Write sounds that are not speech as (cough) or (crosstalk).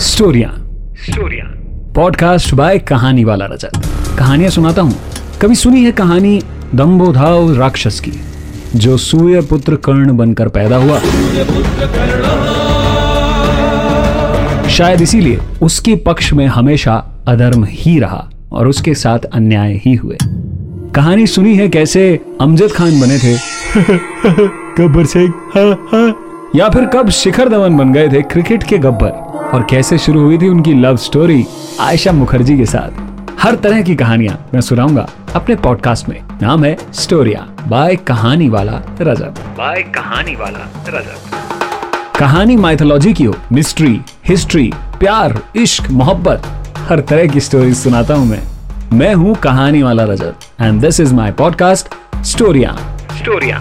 स्टोरिया। स्टोरिया। Podcast bye कहानी वाला रजत। कहानियाँ सुनाता हूँ। कभी सुनी है कहानी दम्बोधाव राक्षस की जो सूर्य पुत्र कर्ण बनकर पैदा हुआ? शायद इसीलिए उसके पक्ष में हमेशा अधर्म ही रहा और उसके साथ अन्याय ही हुए। कहानी सुनी है कैसे अमजद खान बने थे? (laughs) गब्बर सिंह हाँ हाँ। या फिर कब शिखर धवन बन गए थे क्रिकेट के गब्बर? और कैसे शुरू हुई थी उनकी लव स्टोरी आयशा मुखर्जी के साथ। हर तरह की कहानियाँ मैं सुनाऊँगा अपने पॉडकास्ट में। नाम है स्टोरिया बाय कहानी वाला रजत बाय कहानी वाला रजत कहानी माइथोलॉजी की हो मिस्ट्री हिस्ट्री प्यार इश्क मोहब्बत हर तरह की स्टोरी सुनाता हूँ मैं। मैं हूँ कहानी वाला Rajat and this is my podcast Storiya. Storiya.